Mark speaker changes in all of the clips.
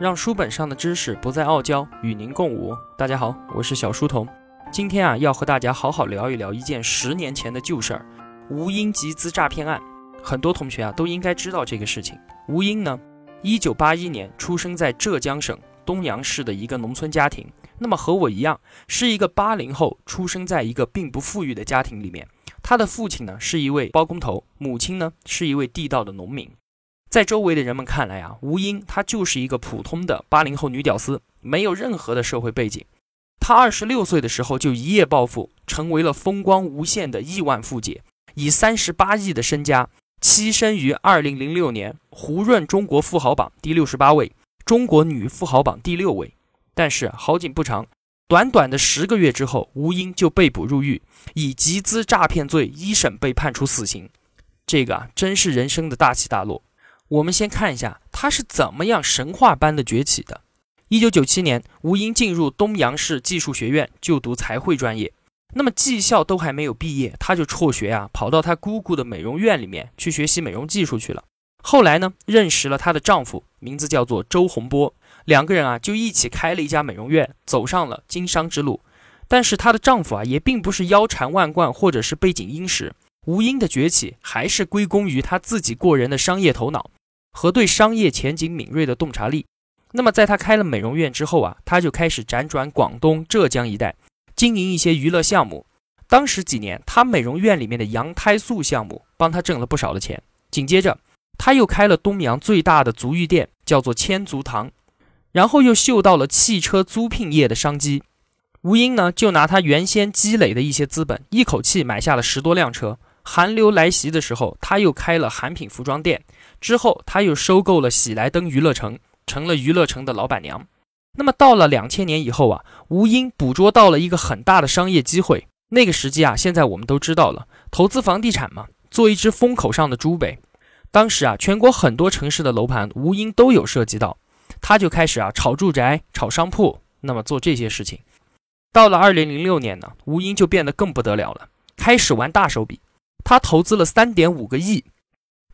Speaker 1: 让书本上的知识不再傲娇，与您共舞。大家好，我是小书童。今天啊，要和大家好好聊一聊一件十年前的旧事儿——吴英集资诈骗案。很多同学啊，都应该知道这个事情。吴英呢，一九八一年出生在浙江省东阳市的一个农村家庭。那么和我一样，是一个八零后，出生在一个并不富裕的家庭里面。他的父亲呢是一位包工头，母亲呢是一位地道的农民。在周围的人们看来啊，吴英她就是一个普通的八零后女屌丝，没有任何的社会背景。她二十六岁的时候就一夜暴富，成为了风光无限的亿万富姐，以三十八亿的身家栖身于二零零六年胡润中国富豪榜第六十八位，中国女富豪榜第六位。但是好景不长。短短的十个月之后，吴英就被捕入狱，以集资诈骗罪一审被判处死刑。这个啊，真是人生的大起大落。我们先看一下他是怎么样神话般的崛起的。一九九七年，吴英进入东阳市技术学院就读财会专业。那么技校都还没有毕业，他就辍学啊，跑到他姑姑的美容院里面去学习美容技术去了。后来呢，认识了她的丈夫，名字叫做周洪波。两个人啊，就一起开了一家美容院，走上了经商之路。但是她的丈夫啊，也并不是腰缠万贯，或者是背景殷实。吴英的崛起还是归功于她自己过人的商业头脑和对商业前景敏锐的洞察力。那么，在她开了美容院之后啊，她就开始辗转广东、浙江一带，经营一些娱乐项目。当时几年，她美容院里面的羊胎素项目帮她挣了不少的钱。紧接着，她又开了东阳最大的足浴店，叫做千足堂。然后又嗅到了汽车租赁业的商机，吴英呢就拿他原先积累的一些资本，一口气买下了十多辆车。寒流来袭的时候，他又开了韩品服装店。之后他又收购了喜来登娱乐城，成了娱乐城的老板娘。那么到了两千年以后啊，吴英捕捉到了一个很大的商业机会。那个时机啊，现在我们都知道了，投资房地产嘛，做一只风口上的猪呗。当时啊，全国很多城市的楼盘，吴英都有涉及到。他就开始啊炒住宅、炒商铺，那么做这些事情。到了二零零六年呢，吴英就变得更不得了了，开始玩大手笔。他投资了三点五个亿，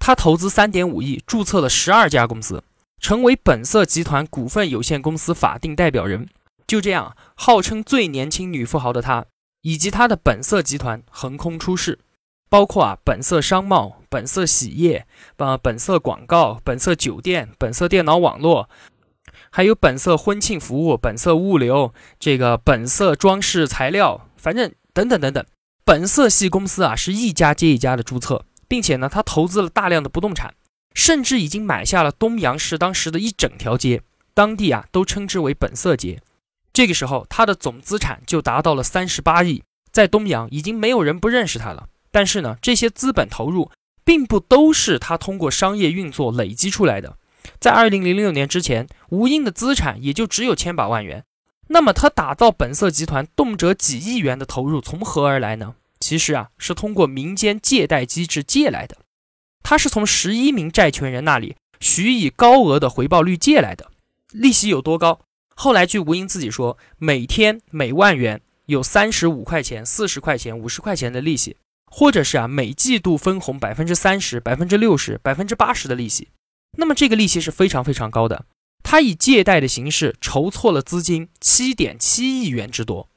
Speaker 1: 他投资三点五亿，注册了十二家公司，成为本色集团股份有限公司法定代表人。就这样，号称最年轻女富豪的她，以及她的本色集团横空出世，包括啊本色商贸、本色洗业、呃本色广告、本色酒店、本色电脑网络。还有本色婚庆服务、本色物流、这个本色装饰材料，反正等等等等，本色系公司啊是一家接一家的注册，并且呢，他投资了大量的不动产，甚至已经买下了东阳市当时的一整条街，当地啊都称之为本色街。这个时候，他的总资产就达到了三十八亿，在东阳已经没有人不认识他了。但是呢，这些资本投入并不都是他通过商业运作累积出来的。在二零零六年之前，吴英的资产也就只有千把万元。那么，他打造本色集团动辄几亿元的投入从何而来呢？其实啊，是通过民间借贷机制借来的。他是从十一名债权人那里许以高额的回报率借来的，利息有多高？后来据吴英自己说，每天每万元有三十五块钱、四十块钱、五十块钱的利息，或者是啊，每季度分红百分之三十、百分之六十、百分之八十的利息。那么这个利息是非常非常高的，他以借贷的形式筹措了资金七点七亿元之多，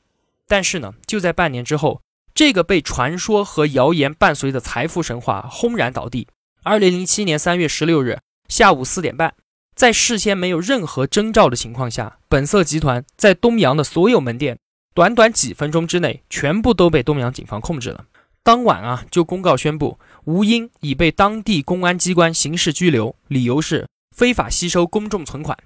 Speaker 1: 但是呢，就在半年之后，这个被传说和谣言伴随的财富神话轰然倒地。二零零七年三月十六日下午四点半，在事先没有任何征兆的情况下，本色集团在东阳的所有门店，短短几分钟之内，全部都被东阳警方控制了。当晚啊，就公告宣布。吴英已被当地公安机关刑事拘留，理由是非法吸收公众存款。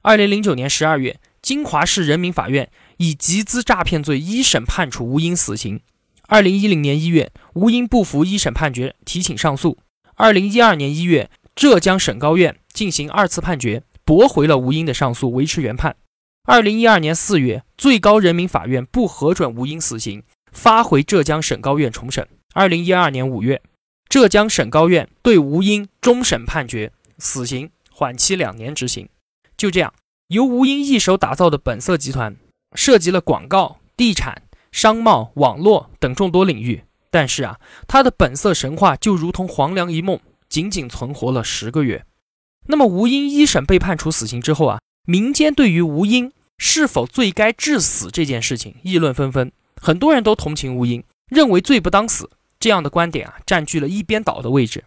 Speaker 1: 二零零九年十二月，金华市人民法院以集资诈骗罪一审判处吴英死刑。二零一零年一月，吴英不服一审判决，提请上诉。二零一二年一月，浙江省高院进行二次判决，驳回了吴英的上诉，维持原判。二零一二年四月，最高人民法院不核准吴英死刑，发回浙江省高院重审。二零一二年五月。浙江省高院对吴英终审判决死刑，缓期两年执行。就这样，由吴英一手打造的本色集团，涉及了广告、地产、商贸、网络等众多领域。但是啊，他的本色神话就如同黄粱一梦，仅仅存活了十个月。那么吴英一审被判处死刑之后啊，民间对于吴英是否罪该致死这件事情议论纷纷，很多人都同情吴英，认为罪不当死这样的观点啊，占据了一边倒的位置。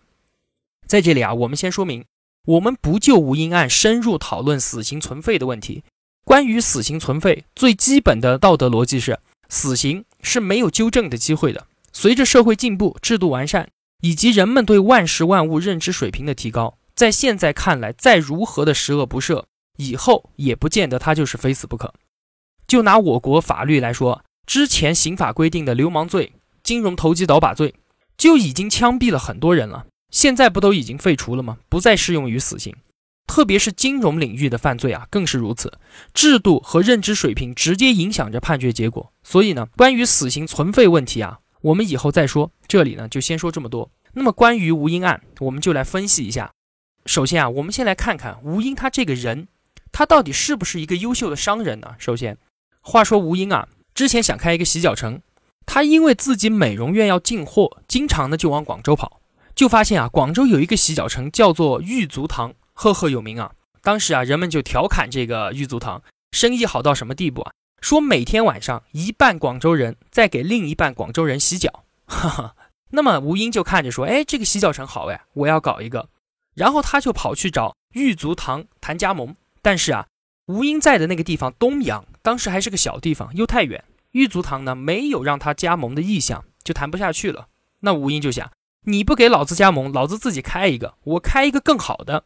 Speaker 1: 在这里啊，我们先说明，我们不就吴英案深入讨论死刑存废的问题。关于死刑存废，最基本的道德逻辑是，死刑是没有纠正的机会的。随着社会进步、制度完善，以及人们对万事万物认知水平的提高。在现在看来，再如何的十恶不赦，以后也不见得他就是非死不可。就拿我国法律来说，之前刑法规定的流氓罪、金融投机倒把罪，就已经枪毙了很多人了。现在不都已经废除了吗？不再适用于死刑。特别是金融领域的犯罪啊，更是如此。制度和认知水平直接影响着判决结果。所以呢，关于死刑存废问题啊，我们以后再说。这里呢，就先说这么多。那么关于吴英案，我们就来分析一下。首先啊，我们先来看看吴英他这个人，他到底是不是一个优秀的商人呢？首先，话说吴英啊，之前想开一个洗脚城，他因为自己美容院要进货，经常呢就往广州跑，就发现啊，广州有一个洗脚城叫做玉足堂，赫赫有名啊。当时啊，人们就调侃这个玉足堂生意好到什么地步啊？说每天晚上一半广州人在给另一半广州人洗脚。哈哈，那么吴英就看着说，哎，这个洗脚城好哎，我要搞一个。然后他就跑去找玉足堂谈加盟，但是啊，吴英在的那个地方东阳，当时还是个小地方，又太远，玉足堂呢没有让他加盟的意向，就谈不下去了。那吴英就想，你不给老子加盟，老子自己开一个，我开一个更好的。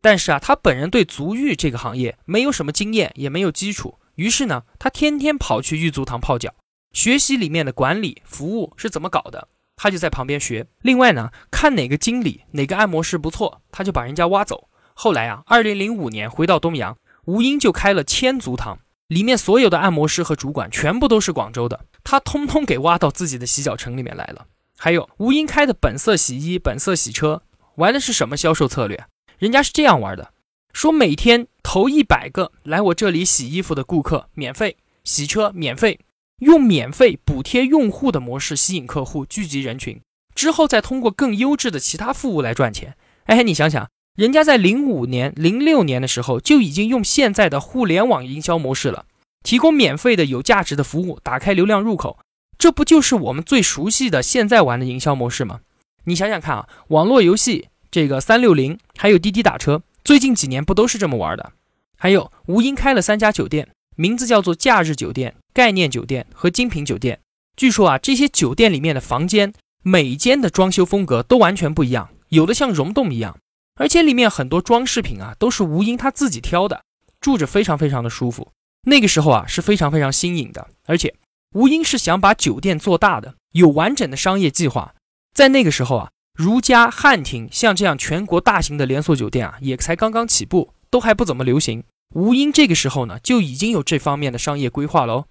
Speaker 1: 但是啊，他本人对足浴这个行业没有什么经验，也没有基础，于是呢，他天天跑去玉足堂泡脚，学习里面的管理服务是怎么搞的。他就在旁边学。另外呢，看哪个经理、哪个按摩师不错，他就把人家挖走。后来啊，二零零五年回到东阳，吴英就开了千足堂，里面所有的按摩师和主管全部都是广州的，他通通给挖到自己的洗脚城里面来了。还有吴英开的本色洗衣、本色洗车，玩的是什么销售策略？人家是这样玩的：说每天投一百个来我这里洗衣服的顾客免费洗车，免费。用免费补贴用户的模式吸引客户，聚集人群，之后再通过更优质的其他服务来赚钱。哎，你想想，人家在零五年、零六年的时候就已经用现在的互联网营销模式了，提供免费的有价值的服务，打开流量入口，这不就是我们最熟悉的现在玩的营销模式吗？你想想看啊，网络游戏这个三六零，还有滴滴打车，最近几年不都是这么玩的？还有吴英开了三家酒店。名字叫做假日酒店、概念酒店和精品酒店。据说啊，这些酒店里面的房间，每间的装修风格都完全不一样，有的像溶洞一样，而且里面很多装饰品啊都是吴英他自己挑的，住着非常非常的舒服。那个时候啊是非常非常新颖的，而且吴英是想把酒店做大的，有完整的商业计划。在那个时候啊，如家、汉庭像这样全国大型的连锁酒店啊也才刚刚起步，都还不怎么流行。吴英这个时候呢，就已经有这方面的商业规划了哦。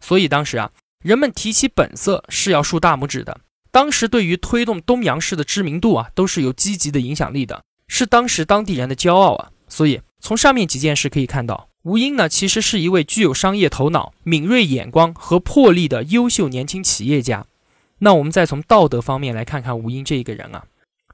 Speaker 1: 所以当时啊，人们提起本色是要竖大拇指的。当时对于推动东阳市的知名度啊，都是有积极的影响力的，是当时当地人的骄傲啊。所以从上面几件事可以看到，吴英呢，其实是一位具有商业头脑、敏锐眼光和魄力的优秀年轻企业家。那我们再从道德方面来看看吴英这一个人啊。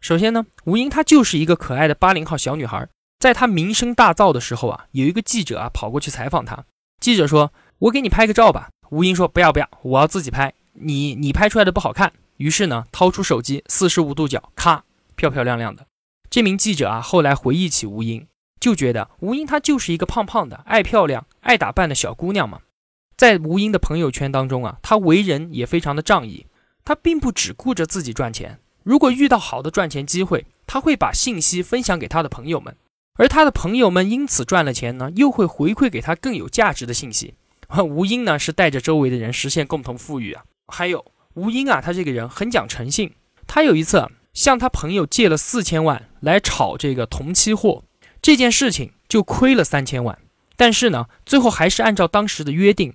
Speaker 1: 首先呢，吴英她就是一个可爱的八零后小女孩。在她名声大噪的时候啊，有一个记者啊跑过去采访她。记者说：“我给你拍个照吧。”吴英说：“不要不要，我要自己拍。你你拍出来的不好看。”于是呢，掏出手机，四十五度角，咔，漂漂亮亮的。这名记者啊，后来回忆起吴英，就觉得吴英她就是一个胖胖的、爱漂亮、爱打扮的小姑娘嘛。在吴英的朋友圈当中啊，她为人也非常的仗义。他并不只顾着自己赚钱，如果遇到好的赚钱机会，他会把信息分享给他的朋友们。而他的朋友们因此赚了钱呢，又会回馈给他更有价值的信息。吴英呢是带着周围的人实现共同富裕啊。还有吴英啊，他这个人很讲诚信。他有一次向他朋友借了四千万来炒这个铜期货，这件事情就亏了三千万。但是呢，最后还是按照当时的约定，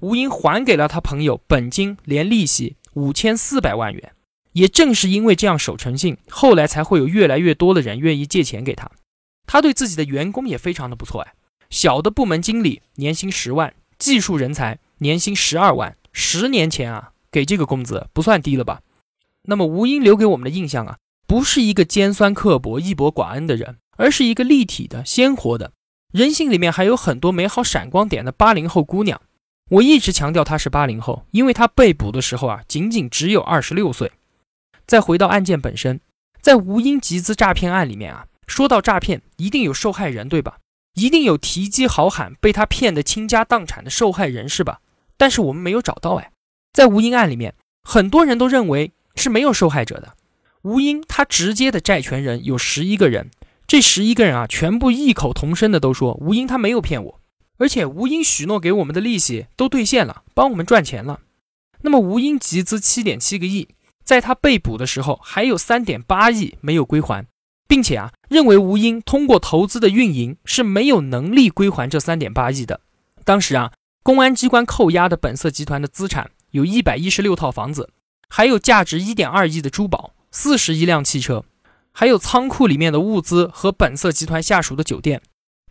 Speaker 1: 吴英还给了他朋友本金连利息五千四百万元。也正是因为这样守诚信，后来才会有越来越多的人愿意借钱给他。他对自己的员工也非常的不错哎，小的部门经理年薪十万，技术人才年薪十二万，十年前啊给这个工资不算低了吧？那么吴英留给我们的印象啊，不是一个尖酸刻薄、义薄寡恩的人，而是一个立体的、鲜活的。人性里面还有很多美好闪光点的八零后姑娘。我一直强调他是八零后，因为他被捕的时候啊，仅仅只有二十六岁。再回到案件本身，在吴英集资诈骗案里面啊，说到诈骗，一定有受害人，对吧？一定有提机好喊被他骗得倾家荡产的受害人，是吧？但是我们没有找到哎，在吴英案里面，很多人都认为是没有受害者的。吴英他直接的债权人有十一个人，这十一个人啊，全部异口同声的都说吴英他没有骗我，而且吴英许诺给我们的利息都兑现了，帮我们赚钱了。那么吴英集资七点七个亿。在他被捕的时候，还有三点八亿没有归还，并且啊，认为吴英通过投资的运营是没有能力归还这三点八亿的。当时啊，公安机关扣押的本色集团的资产有一百一十六套房子，还有价值一点二亿的珠宝，四十一辆汽车，还有仓库里面的物资和本色集团下属的酒店。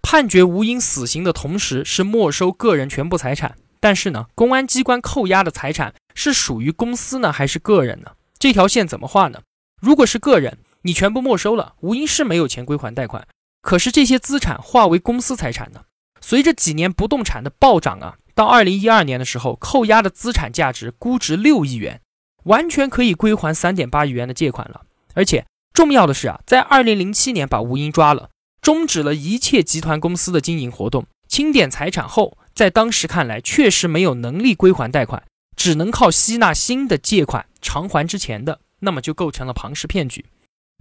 Speaker 1: 判决吴英死刑的同时，是没收个人全部财产。但是呢，公安机关扣押的财产是属于公司呢，还是个人呢？这条线怎么画呢？如果是个人，你全部没收了，吴英是没有钱归还贷款。可是这些资产化为公司财产呢？随着几年不动产的暴涨啊，到二零一二年的时候，扣押的资产价值估值六亿元，完全可以归还三点八亿元的借款了。而且重要的是啊，在二零零七年把吴英抓了，终止了一切集团公司的经营活动，清点财产后，在当时看来确实没有能力归还贷款。只能靠吸纳新的借款偿还之前的，那么就构成了庞氏骗局。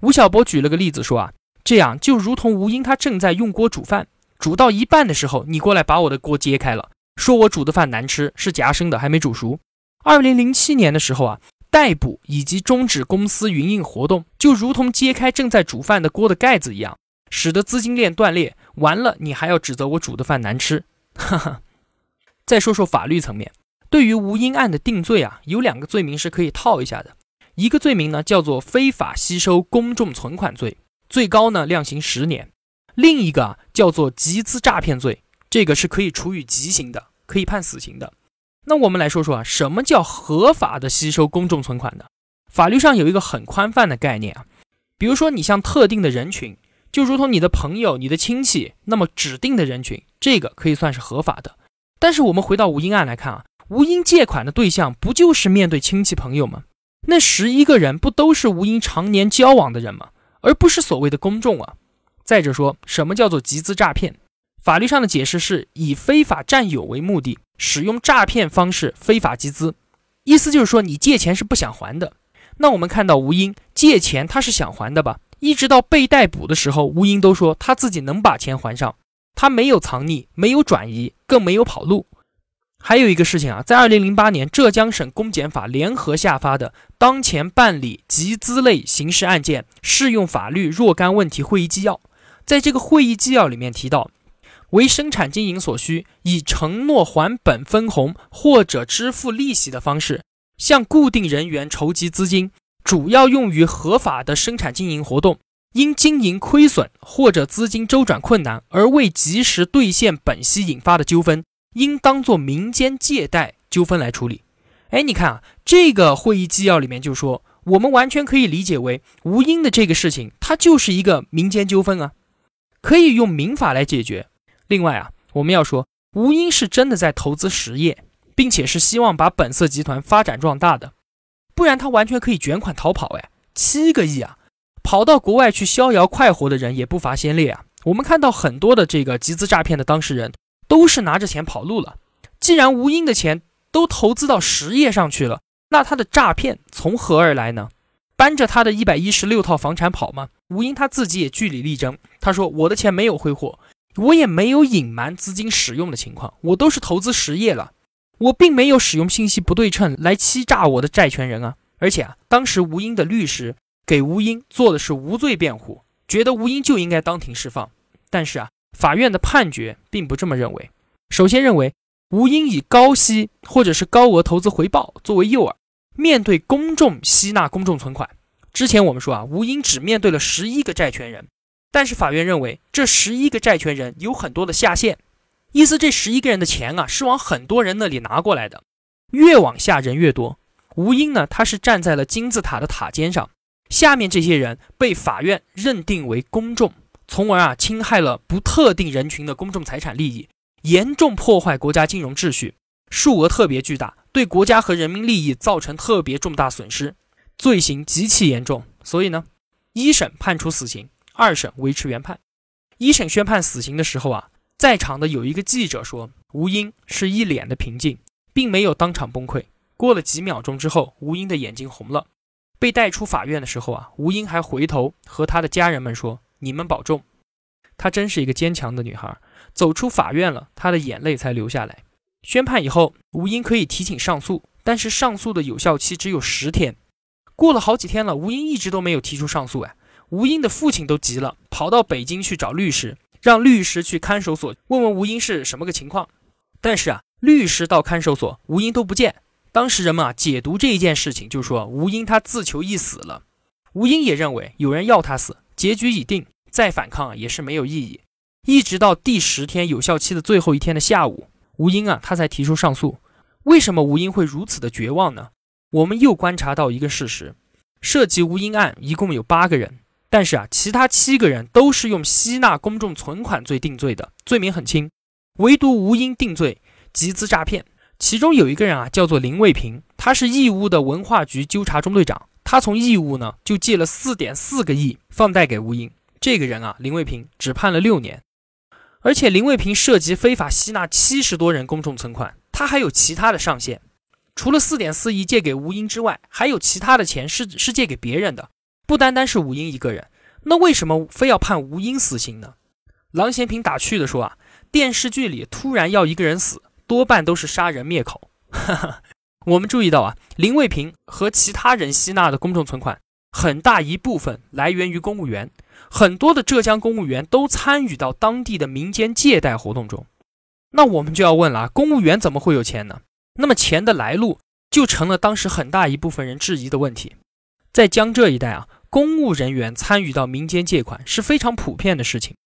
Speaker 1: 吴晓波举了个例子说啊，这样就如同吴英他正在用锅煮饭，煮到一半的时候，你过来把我的锅揭开了，说我煮的饭难吃，是夹生的，还没煮熟。二零零七年的时候啊，逮捕以及终止公司营运活动，就如同揭开正在煮饭的锅的盖子一样，使得资金链断裂。完了，你还要指责我煮的饭难吃？哈哈。再说说法律层面。对于吴英案的定罪啊，有两个罪名是可以套一下的。一个罪名呢叫做非法吸收公众存款罪，最高呢量刑十年；另一个啊叫做集资诈骗罪，这个是可以处以极刑的，可以判死刑的。那我们来说说啊，什么叫合法的吸收公众存款呢？法律上有一个很宽泛的概念啊，比如说你像特定的人群，就如同你的朋友、你的亲戚，那么指定的人群，这个可以算是合法的。但是我们回到吴英案来看啊。吴英借款的对象不就是面对亲戚朋友吗？那十一个人不都是吴英常年交往的人吗？而不是所谓的公众啊。再者说，什么叫做集资诈骗？法律上的解释是以非法占有为目的，使用诈骗方式非法集资，意思就是说你借钱是不想还的。那我们看到吴英借钱他是想还的吧？一直到被逮捕的时候，吴英都说他自己能把钱还上，他没有藏匿，没有转移，更没有跑路。还有一个事情啊，在二零零八年，浙江省公检法联合下发的《当前办理集资类刑事案件适用法律若干问题会议纪要》，在这个会议纪要里面提到，为生产经营所需，以承诺还本分红或者支付利息的方式，向固定人员筹集资金，主要用于合法的生产经营活动，因经营亏损或者资金周转困难而未及时兑现本息引发的纠纷。应当做民间借贷纠纷来处理。哎，你看啊，这个会议纪要里面就说，我们完全可以理解为吴英的这个事情，它就是一个民间纠纷啊，可以用民法来解决。另外啊，我们要说，吴英是真的在投资实业，并且是希望把本色集团发展壮大的，不然他完全可以卷款逃跑。哎，七个亿啊，跑到国外去逍遥快活的人也不乏先烈啊。我们看到很多的这个集资诈骗的当事人。都是拿着钱跑路了。既然吴英的钱都投资到实业上去了，那他的诈骗从何而来呢？搬着他的一百一十六套房产跑吗？吴英他自己也据理力争，他说：“我的钱没有挥霍，我也没有隐瞒资金使用的情况，我都是投资实业了，我并没有使用信息不对称来欺诈我的债权人啊。”而且啊，当时吴英的律师给吴英做的是无罪辩护，觉得吴英就应该当庭释放。但是啊。法院的判决并不这么认为。首先认为，吴英以高息或者是高额投资回报作为诱饵，面对公众吸纳公众存款。之前我们说啊，吴英只面对了十一个债权人，但是法院认为这十一个债权人有很多的下线，意思这十一个人的钱啊是往很多人那里拿过来的，越往下人越多。吴英呢，他是站在了金字塔的塔尖上，下面这些人被法院认定为公众。从而啊侵害了不特定人群的公众财产利益，严重破坏国家金融秩序，数额特别巨大，对国家和人民利益造成特别重大损失，罪行极其严重。所以呢，一审判处死刑，二审维持原判。一审宣判死刑的时候啊，在场的有一个记者说，吴英是一脸的平静，并没有当场崩溃。过了几秒钟之后，吴英的眼睛红了。被带出法院的时候啊，吴英还回头和他的家人们说：“你们保重。”她真是一个坚强的女孩。走出法院了，她的眼泪才流下来。宣判以后，吴英可以提请上诉，但是上诉的有效期只有十天。过了好几天了，吴英一直都没有提出上诉。哎，吴英的父亲都急了，跑到北京去找律师，让律师去看守所问问吴英是什么个情况。但是啊，律师到看守所，吴英都不见。当时人们啊解读这一件事情，就说吴英他自求一死了。吴英也认为有人要他死，结局已定，再反抗也是没有意义。一直到第十天有效期的最后一天的下午，吴英啊他才提出上诉。为什么吴英会如此的绝望呢？我们又观察到一个事实：涉及吴英案一共有八个人，但是啊其他七个人都是用吸纳公众存款罪定罪的，罪名很轻，唯独吴英定罪集资诈骗。其中有一个人啊，叫做林卫平，他是义乌的文化局纠察中队长。他从义乌呢就借了四点四个亿放贷给吴英。这个人啊，林卫平只判了六年。而且林卫平涉及非法吸纳七十多人公众存款，他还有其他的上限。除了四点四亿借给吴英之外，还有其他的钱是是借给别人的，不单单是吴英一个人。那为什么非要判吴英死刑呢？郎咸平打趣的说啊，电视剧里突然要一个人死。多半都是杀人灭口。我们注意到啊，林卫平和其他人吸纳的公众存款，很大一部分来源于公务员，很多的浙江公务员都参与到当地的民间借贷活动中。那我们就要问了啊，公务员怎么会有钱呢？那么钱的来路就成了当时很大一部分人质疑的问题。在江浙一带啊，公务人员参与到民间借款是非常普遍的事情。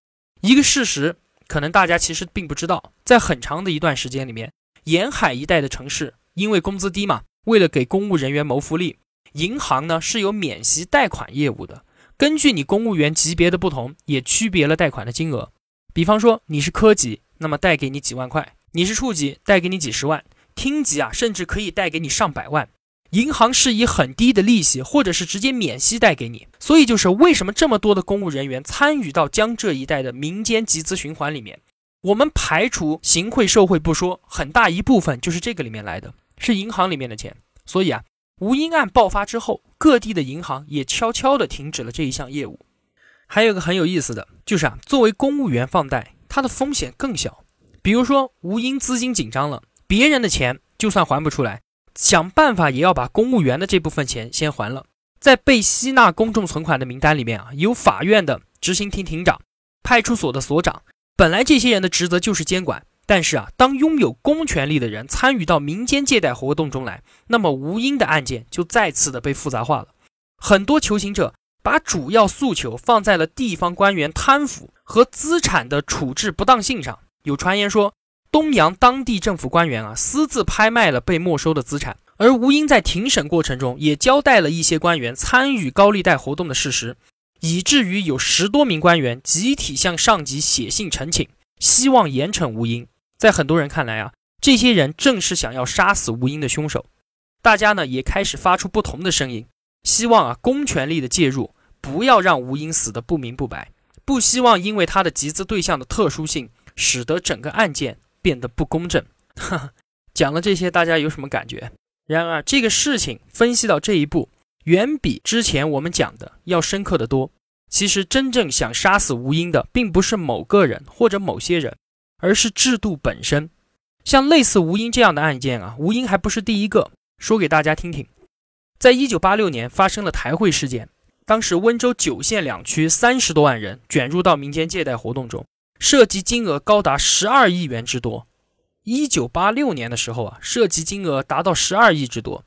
Speaker 1: 一个事实。可能大家其实并不知道，在很长的一段时间里面，沿海一带的城市因为工资低嘛，为了给公务人员谋福利，银行呢是有免息贷款业务的。根据你公务员级别的不同，也区别了贷款的金额。比方说你是科级，那么贷给你几万块；你是处级，贷给你几十万；厅级啊，甚至可以贷给你上百万。银行是以很低的利息，或者是直接免息贷给你，所以就是为什么这么多的公务人员参与到江浙一带的民间集资循环里面。我们排除行贿受贿不说，很大一部分就是这个里面来的，是银行里面的钱。所以啊，吴英案爆发之后，各地的银行也悄悄地停止了这一项业务。还有个很有意思的就是啊，作为公务员放贷，它的风险更小。比如说吴英资金紧张了，别人的钱就算还不出来。想办法也要把公务员的这部分钱先还了。在被吸纳公众存款的名单里面啊，有法院的执行庭庭长、派出所的所长。本来这些人的职责就是监管，但是啊，当拥有公权力的人参与到民间借贷活动中来，那么吴英的案件就再次的被复杂化了。很多求情者把主要诉求放在了地方官员贪腐和资产的处置不当性上。有传言说。东阳当地政府官员啊，私自拍卖了被没收的资产，而吴英在庭审过程中也交代了一些官员参与高利贷活动的事实，以至于有十多名官员集体向上级写信陈请，希望严惩吴英。在很多人看来啊，这些人正是想要杀死吴英的凶手。大家呢也开始发出不同的声音，希望啊公权力的介入，不要让吴英死得不明不白，不希望因为他的集资对象的特殊性，使得整个案件。变得不公正，哈讲了这些，大家有什么感觉？然而，这个事情分析到这一步，远比之前我们讲的要深刻的多。其实，真正想杀死吴英的，并不是某个人或者某些人，而是制度本身。像类似吴英这样的案件啊，吴英还不是第一个。说给大家听听，在一九八六年发生了台汇事件，当时温州九县两区三十多万人卷入到民间借贷活动中。涉及金额高达十二亿元之多。一九八六年的时候啊，涉及金额达到十二亿之多。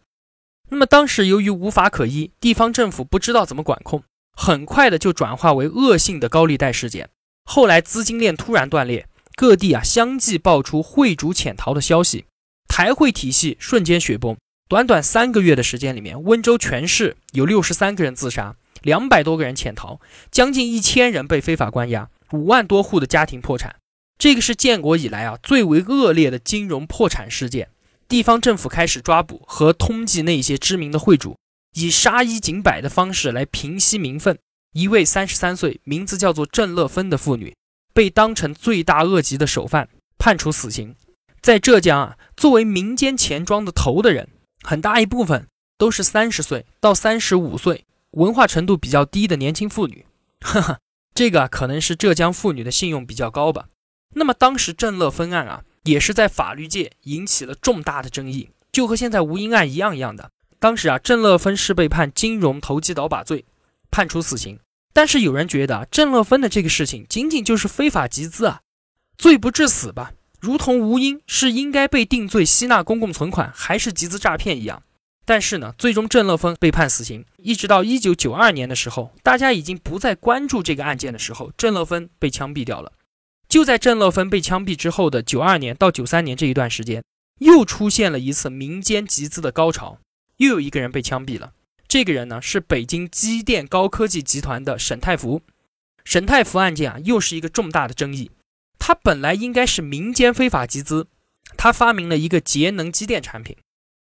Speaker 1: 那么当时由于无法可依，地方政府不知道怎么管控，很快的就转化为恶性的高利贷事件。后来资金链突然断裂，各地啊相继爆出汇主潜逃的消息，台汇体系瞬间雪崩。短短三个月的时间里面，温州全市有六十三个人自杀，两百多个人潜逃，将近一千人被非法关押，五万多户的家庭破产。这个是建国以来啊最为恶劣的金融破产事件。地方政府开始抓捕和通缉那些知名的会主，以杀一儆百的方式来平息民愤。一位三十三岁、名字叫做郑乐芬的妇女，被当成罪大恶极的首犯，判处死刑。在浙江啊，作为民间钱庄的头的人，很大一部分都是三十岁到三十五岁，文化程度比较低的年轻妇女。哈哈，这个啊，可能是浙江妇女的信用比较高吧。那么当时郑乐芬案啊，也是在法律界引起了重大的争议，就和现在吴英案一样一样的。当时啊，郑乐芬是被判金融投机倒把罪，判处死刑。但是有人觉得啊，郑乐芬的这个事情仅仅就是非法集资啊，罪不至死吧？如同吴英是应该被定罪吸纳公共存款，还是集资诈骗一样。但是呢，最终郑乐芬被判死刑。一直到一九九二年的时候，大家已经不再关注这个案件的时候，郑乐芬被枪毙掉了。就在郑乐芬被枪毙之后的九二年到九三年这一段时间，又出现了一次民间集资的高潮，又有一个人被枪毙了。这个人呢是北京机电高科技集团的沈太福。沈太福案件啊，又是一个重大的争议。他本来应该是民间非法集资，他发明了一个节能机电产品。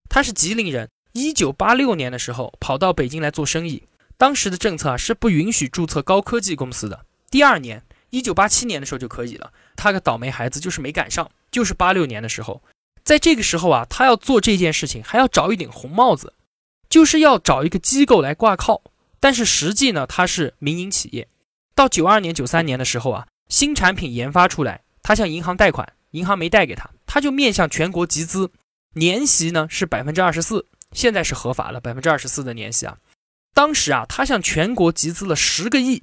Speaker 1: 他是吉林人，一九八六年的时候跑到北京来做生意。当时的政策啊是不允许注册高科技公司的。第二年，一九八七年的时候就可以了。他个倒霉孩子就是没赶上，就是八六年的时候，在这个时候啊，他要做这件事情还要找一顶红帽子，就是要找一个机构来挂靠。但是实际呢，他是民营企业。到九二年、九三年的时候啊。新产品研发出来，他向银行贷款，银行没贷给他，他就面向全国集资，年息呢是百分之二十四，现在是合法了，百分之二十四的年息啊。当时啊，他向全国集资了十个亿，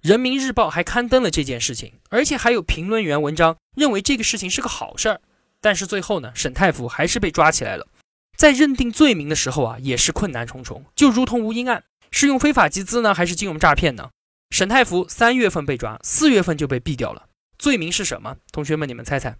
Speaker 1: 人民日报还刊登了这件事情，而且还有评论员文章认为这个事情是个好事儿。但是最后呢，沈太福还是被抓起来了，在认定罪名的时候啊，也是困难重重，就如同吴英案，是用非法集资呢，还是金融诈骗呢？沈太福三月份被抓，四月份就被毙掉了。罪名是什么？同学们，你们猜猜。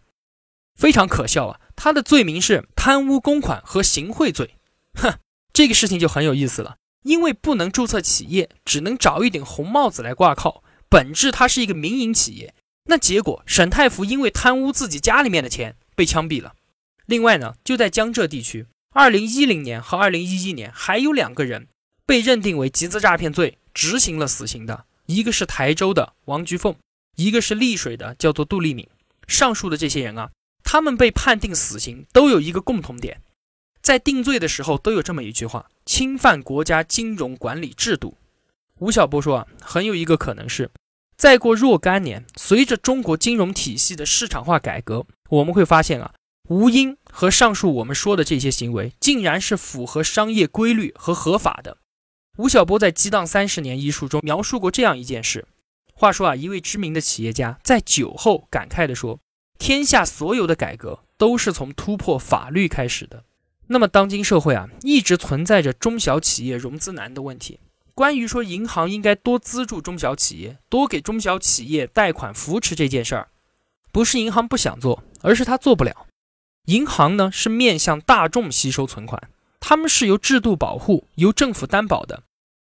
Speaker 1: 非常可笑啊！他的罪名是贪污公款和行贿罪。哼，这个事情就很有意思了。因为不能注册企业，只能找一顶红帽子来挂靠。本质它是一个民营企业。那结果，沈太福因为贪污自己家里面的钱被枪毙了。另外呢，就在江浙地区，二零一零年和二零一一年还有两个人被认定为集资诈骗罪，执行了死刑的。一个是台州的王菊凤，一个是丽水的叫做杜丽敏。上述的这些人啊，他们被判定死刑都有一个共同点，在定罪的时候都有这么一句话：侵犯国家金融管理制度。吴晓波说啊，很有一个可能是，再过若干年，随着中国金融体系的市场化改革，我们会发现啊，吴英和上述我们说的这些行为，竟然是符合商业规律和合法的。吴晓波在《激荡三十年》一书中描述过这样一件事。话说啊，一位知名的企业家在酒后感慨地说：“天下所有的改革都是从突破法律开始的。”那么，当今社会啊，一直存在着中小企业融资难的问题。关于说银行应该多资助中小企业，多给中小企业贷款扶持这件事儿，不是银行不想做，而是他做不了。银行呢，是面向大众吸收存款，他们是由制度保护、由政府担保的。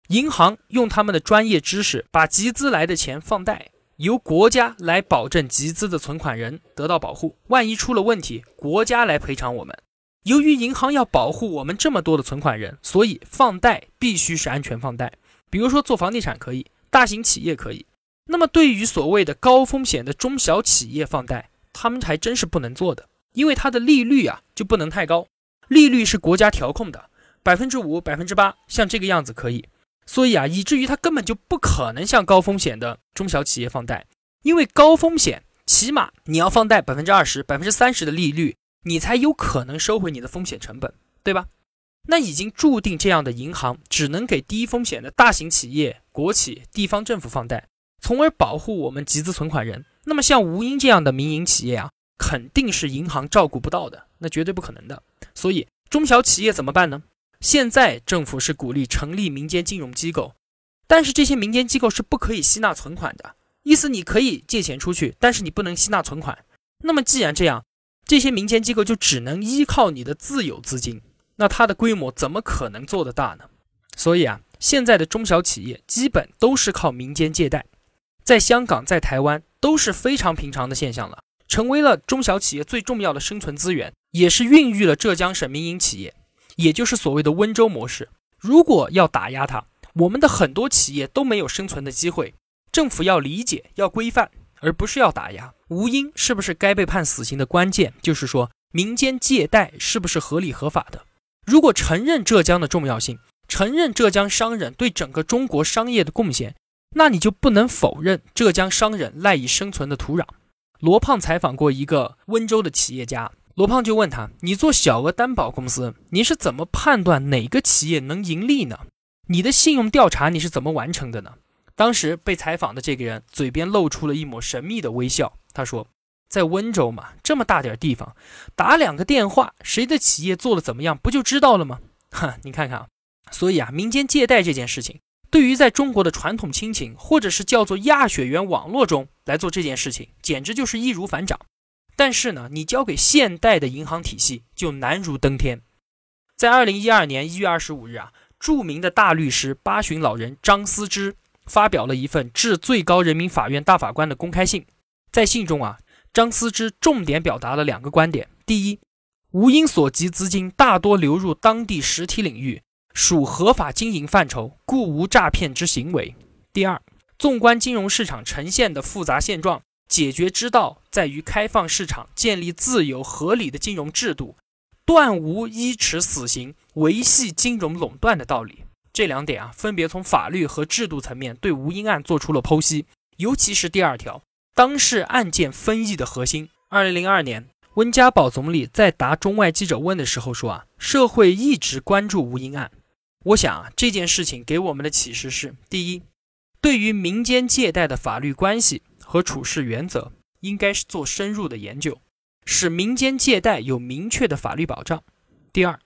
Speaker 1: 银行用他们的专业知识把集资来的钱放贷，由国家来保证集资的存款人得到保护。万一出了问题，国家来赔偿我们。由于银行要保护我们这么多的存款人，所以放贷必须是安全放贷。比如说做房地产可以，大型企业可以。那么对于所谓的高风险的中小企业放贷，他们还真是不能做的，因为它的利率啊就不能太高，利率是国家调控的，百分之五、百分之八，像这个样子可以。所以啊，以至于他根本就不可能向高风险的中小企业放贷，因为高风险起码你要放贷百分之二十、百分之三十的利率，你才有可能收回你的风险成本，对吧？那已经注定这样的银行只能给低风险的大型企业、国企、地方政府放贷，从而保护我们集资存款人。那么像吴英这样的民营企业啊，肯定是银行照顾不到的，那绝对不可能的。所以中小企业怎么办呢？现在政府是鼓励成立民间金融机构，但是这些民间机构是不可以吸纳存款的。意思你可以借钱出去，但是你不能吸纳存款。那么既然这样，这些民间机构就只能依靠你的自有资金，那它的规模怎么可能做得大呢？所以啊，现在的中小企业基本都是靠民间借贷，在香港、在台湾都是非常平常的现象了，成为了中小企业最重要的生存资源，也是孕育了浙江省民营企业，也就是所谓的温州模式。如果要打压它，我们的很多企业都没有生存的机会。政府要理解，要规范，而不是要打压。吴英是不是该被判死刑的关键，就是说民间借贷是不是合理合法的？如果承认浙江的重要性，承认浙江商人对整个中国商业的贡献，那你就不能否认浙江商人赖以生存的土壤。罗胖采访过一个温州的企业家，罗胖就问他：“你做小额担保公司，你是怎么判断哪个企业能盈利呢？你的信用调查你是怎么完成的呢？”当时被采访的这个人嘴边露出了一抹神秘的微笑，他说：“在温州嘛，这么大点地方，打两个电话，谁的企业做的怎么样，不就知道了吗？” 哈，你看看啊。所以啊，民间借贷这件事情，对于在中国的传统亲情，或者是叫做亚血缘网络中来做这件事情，简直就是易如反掌。但是呢，你交给现代的银行体系就难如登天。在二零一二年一月二十五日啊，著名的大律师八旬老人张思之发表了一份致最高人民法院大法官的公开信。在信中啊，张思之重点表达了两个观点：第一，吴英所集资金大多流入当地实体领域。属合法经营范畴，故无诈骗之行为。第二，纵观金融市场呈现的复杂现状，解决之道在于开放市场，建立自由合理的金融制度，断无依持死刑维系金融垄断的道理。这两点啊，分别从法律和制度层面对吴英案做出了剖析。尤其是第二条，当事案件分议的核心。二零零二年，温家宝总理在答中外记者问的时候说啊，社会一直关注吴英案。我想啊，这件事情给我们的启示是：第一，对于民间借贷的法律关系和处事原则，应该是做深入的研究，使民间借贷有明确的法律保障；第二，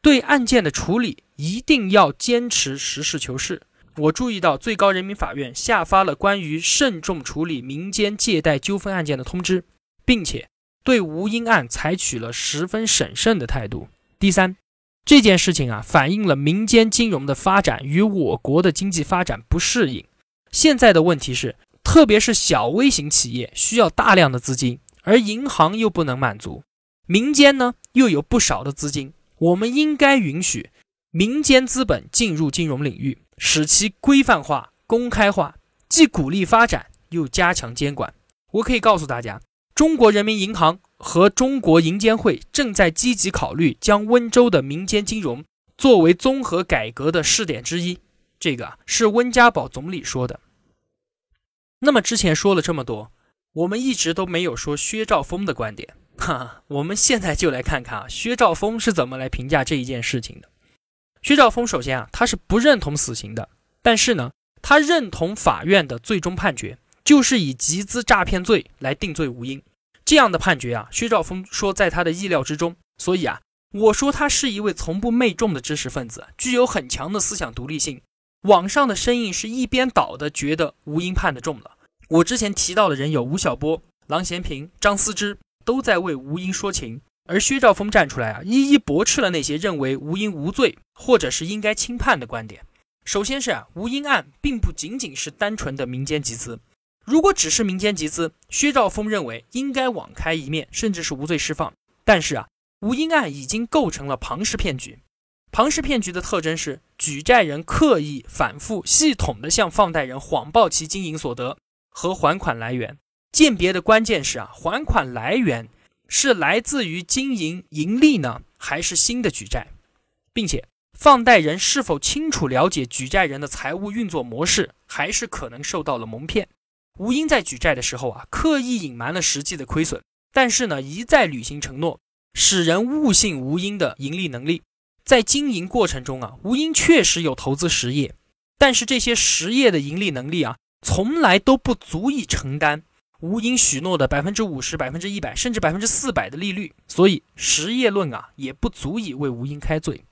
Speaker 1: 对案件的处理一定要坚持实事求是。我注意到最高人民法院下发了关于慎重处理民间借贷纠纷案件的通知，并且对吴英案采取了十分审慎的态度。第三。这件事情啊，反映了民间金融的发展与我国的经济发展不适应。现在的问题是，特别是小微型企业需要大量的资金，而银行又不能满足，民间呢又有不少的资金。我们应该允许民间资本进入金融领域，使其规范化、公开化，既鼓励发展，又加强监管。我可以告诉大家，中国人民银行。和中国银监会正在积极考虑将温州的民间金融作为综合改革的试点之一。这个是温家宝总理说的。那么之前说了这么多，我们一直都没有说薛兆丰的观点。哈，我们现在就来看看啊，薛兆丰是怎么来评价这一件事情的。薛兆丰首先啊，他是不认同死刑的，但是呢，他认同法院的最终判决，就是以集资诈骗罪来定罪吴英。这样的判决啊，薛兆丰说在他的意料之中。所以啊，我说他是一位从不媚众的知识分子，具有很强的思想独立性。网上的声音是一边倒的，觉得吴英判的重了。我之前提到的人有吴晓波、郎咸平、张思之，都在为吴英说情。而薛兆丰站出来啊，一一驳斥了那些认为吴英无罪或者是应该轻判的观点。首先是啊，吴英案并不仅仅是单纯的民间集资。如果只是民间集资，薛兆丰认为应该网开一面，甚至是无罪释放。但是啊，吴英案已经构成了庞氏骗局。庞氏骗局的特征是，举债人刻意、反复、系统的向放贷人谎报其经营所得和还款来源。鉴别的关键是啊，还款来源是来自于经营盈利呢，还是新的举债，并且放贷人是否清楚了解举债人的财务运作模式，还是可能受到了蒙骗。吴英在举债的时候啊，刻意隐瞒了实际的亏损，但是呢，一再履行承诺，使人误信吴英的盈利能力。在经营过程中啊，吴英确实有投资实业，但是这些实业的盈利能力啊，从来都不足以承担吴英许诺的百分之五十、百分之一百，甚至百分之四百的利率，所以实业论啊，也不足以为吴英开罪。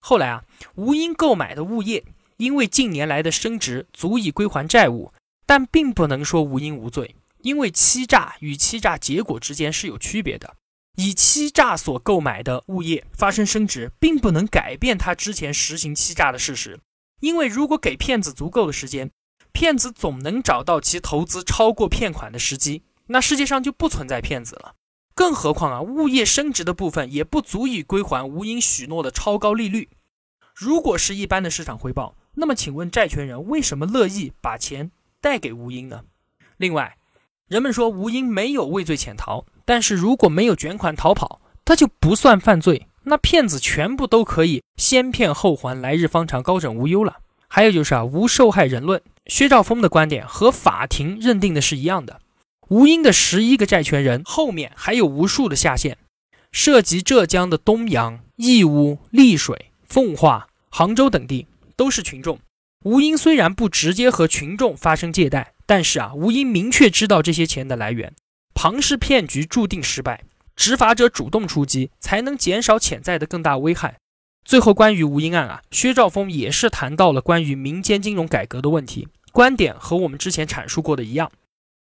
Speaker 1: 后来啊，吴英购买的物业因为近年来的升值，足以归还债务。但并不能说吴英无罪，因为欺诈与欺诈结果之间是有区别的。以欺诈所购买的物业发生升值，并不能改变他之前实行欺诈的事实。因为如果给骗子足够的时间，骗子总能找到其投资超过骗款的时机，那世界上就不存在骗子了。更何况啊，物业升值的部分也不足以归还吴英许诺的超高利率。如果是一般的市场回报，那么请问债权人为什么乐意把钱贷给吴英呢？另外，人们说吴英没有畏罪潜逃，但是如果没有卷款逃跑，他就不算犯罪，那骗子全部都可以先骗后还，来日方长，高枕无忧了。还有就是啊，无受害人论，薛兆丰的观点和法庭认定的是一样的。吴英的十一个债权人后面还有无数的下线，涉及浙江的东阳、义乌、丽水、奉化、杭州等地都是群众。吴英虽然不直接和群众发生借贷，但是啊，吴英明确知道这些钱的来源。庞氏骗局注定失败，执法者主动出击，才能减少潜在的更大危害。最后，关于吴英案啊，薛兆丰也是谈到了关于民间金融改革的问题，观点和我们之前阐述过的一样。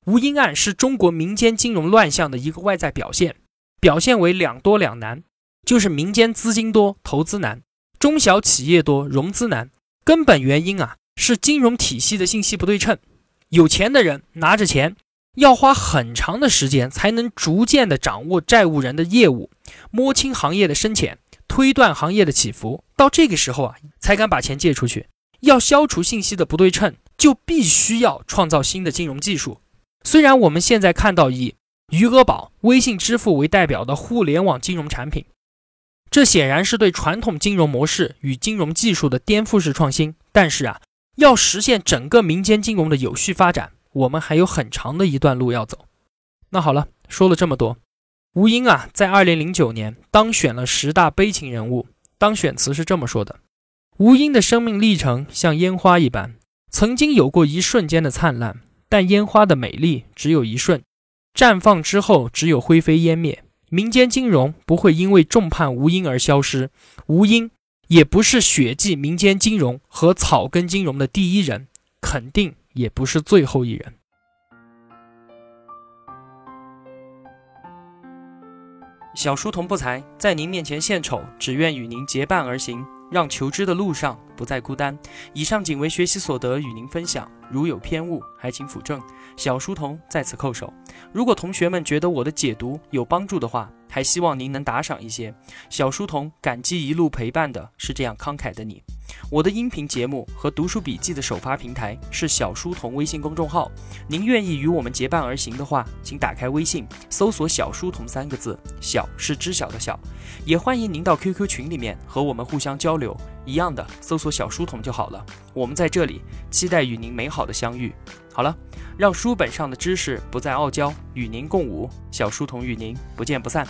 Speaker 1: 吴英案是中国民间金融乱象的一个外在表现，表现为两多两难，就是民间资金多，投资难；中小企业多，融资难。根本原因啊，是金融体系的信息不对称。有钱的人拿着钱，要花很长的时间才能逐渐的掌握债务人的业务，摸清行业的深浅。推断行业的起伏，到这个时候啊，才敢把钱借出去。要消除信息的不对称，就必须要创造新的金融技术。虽然我们现在看到以余额宝、微信支付为代表的互联网金融产品，这显然是对传统金融模式与金融技术的颠覆式创新。但是啊，要实现整个民间金融的有序发展，我们还有很长的一段路要走。那好了，说了这么多。吴英啊，在二零零九年当选了十大悲情人物。当选词是这么说的：吴英的生命历程像烟花一般，曾经有过一瞬间的灿烂，但烟花的美丽只有一瞬，绽放之后只有灰飞烟灭。民间金融不会因为众叛无因而消失，吴英也不是血祭民间金融和草根金融的第一人，肯定也不是最后一人。小书童不才，在您面前献丑，只愿与您结伴而行，让求知的路上不再孤单。以上仅为学习所得，与您分享，如有偏误，还请斧正。小书童在此叩首。如果同学们觉得我的解读有帮助的话，还希望您能打赏一些。小书童感激一路陪伴的是这样慷慨的你。我的音频节目和读书笔记的首发平台是小书童微信公众号。您愿意与我们结伴而行的话，请打开微信，搜索“小书童”三个字，小是知晓的小。也欢迎您到 QQ 群里面和我们互相交流，一样的搜索“小书童”就好了。我们在这里期待与您美好的相遇。好了，让书本上的知识不再傲娇，与您共舞。小书童与您不见不散。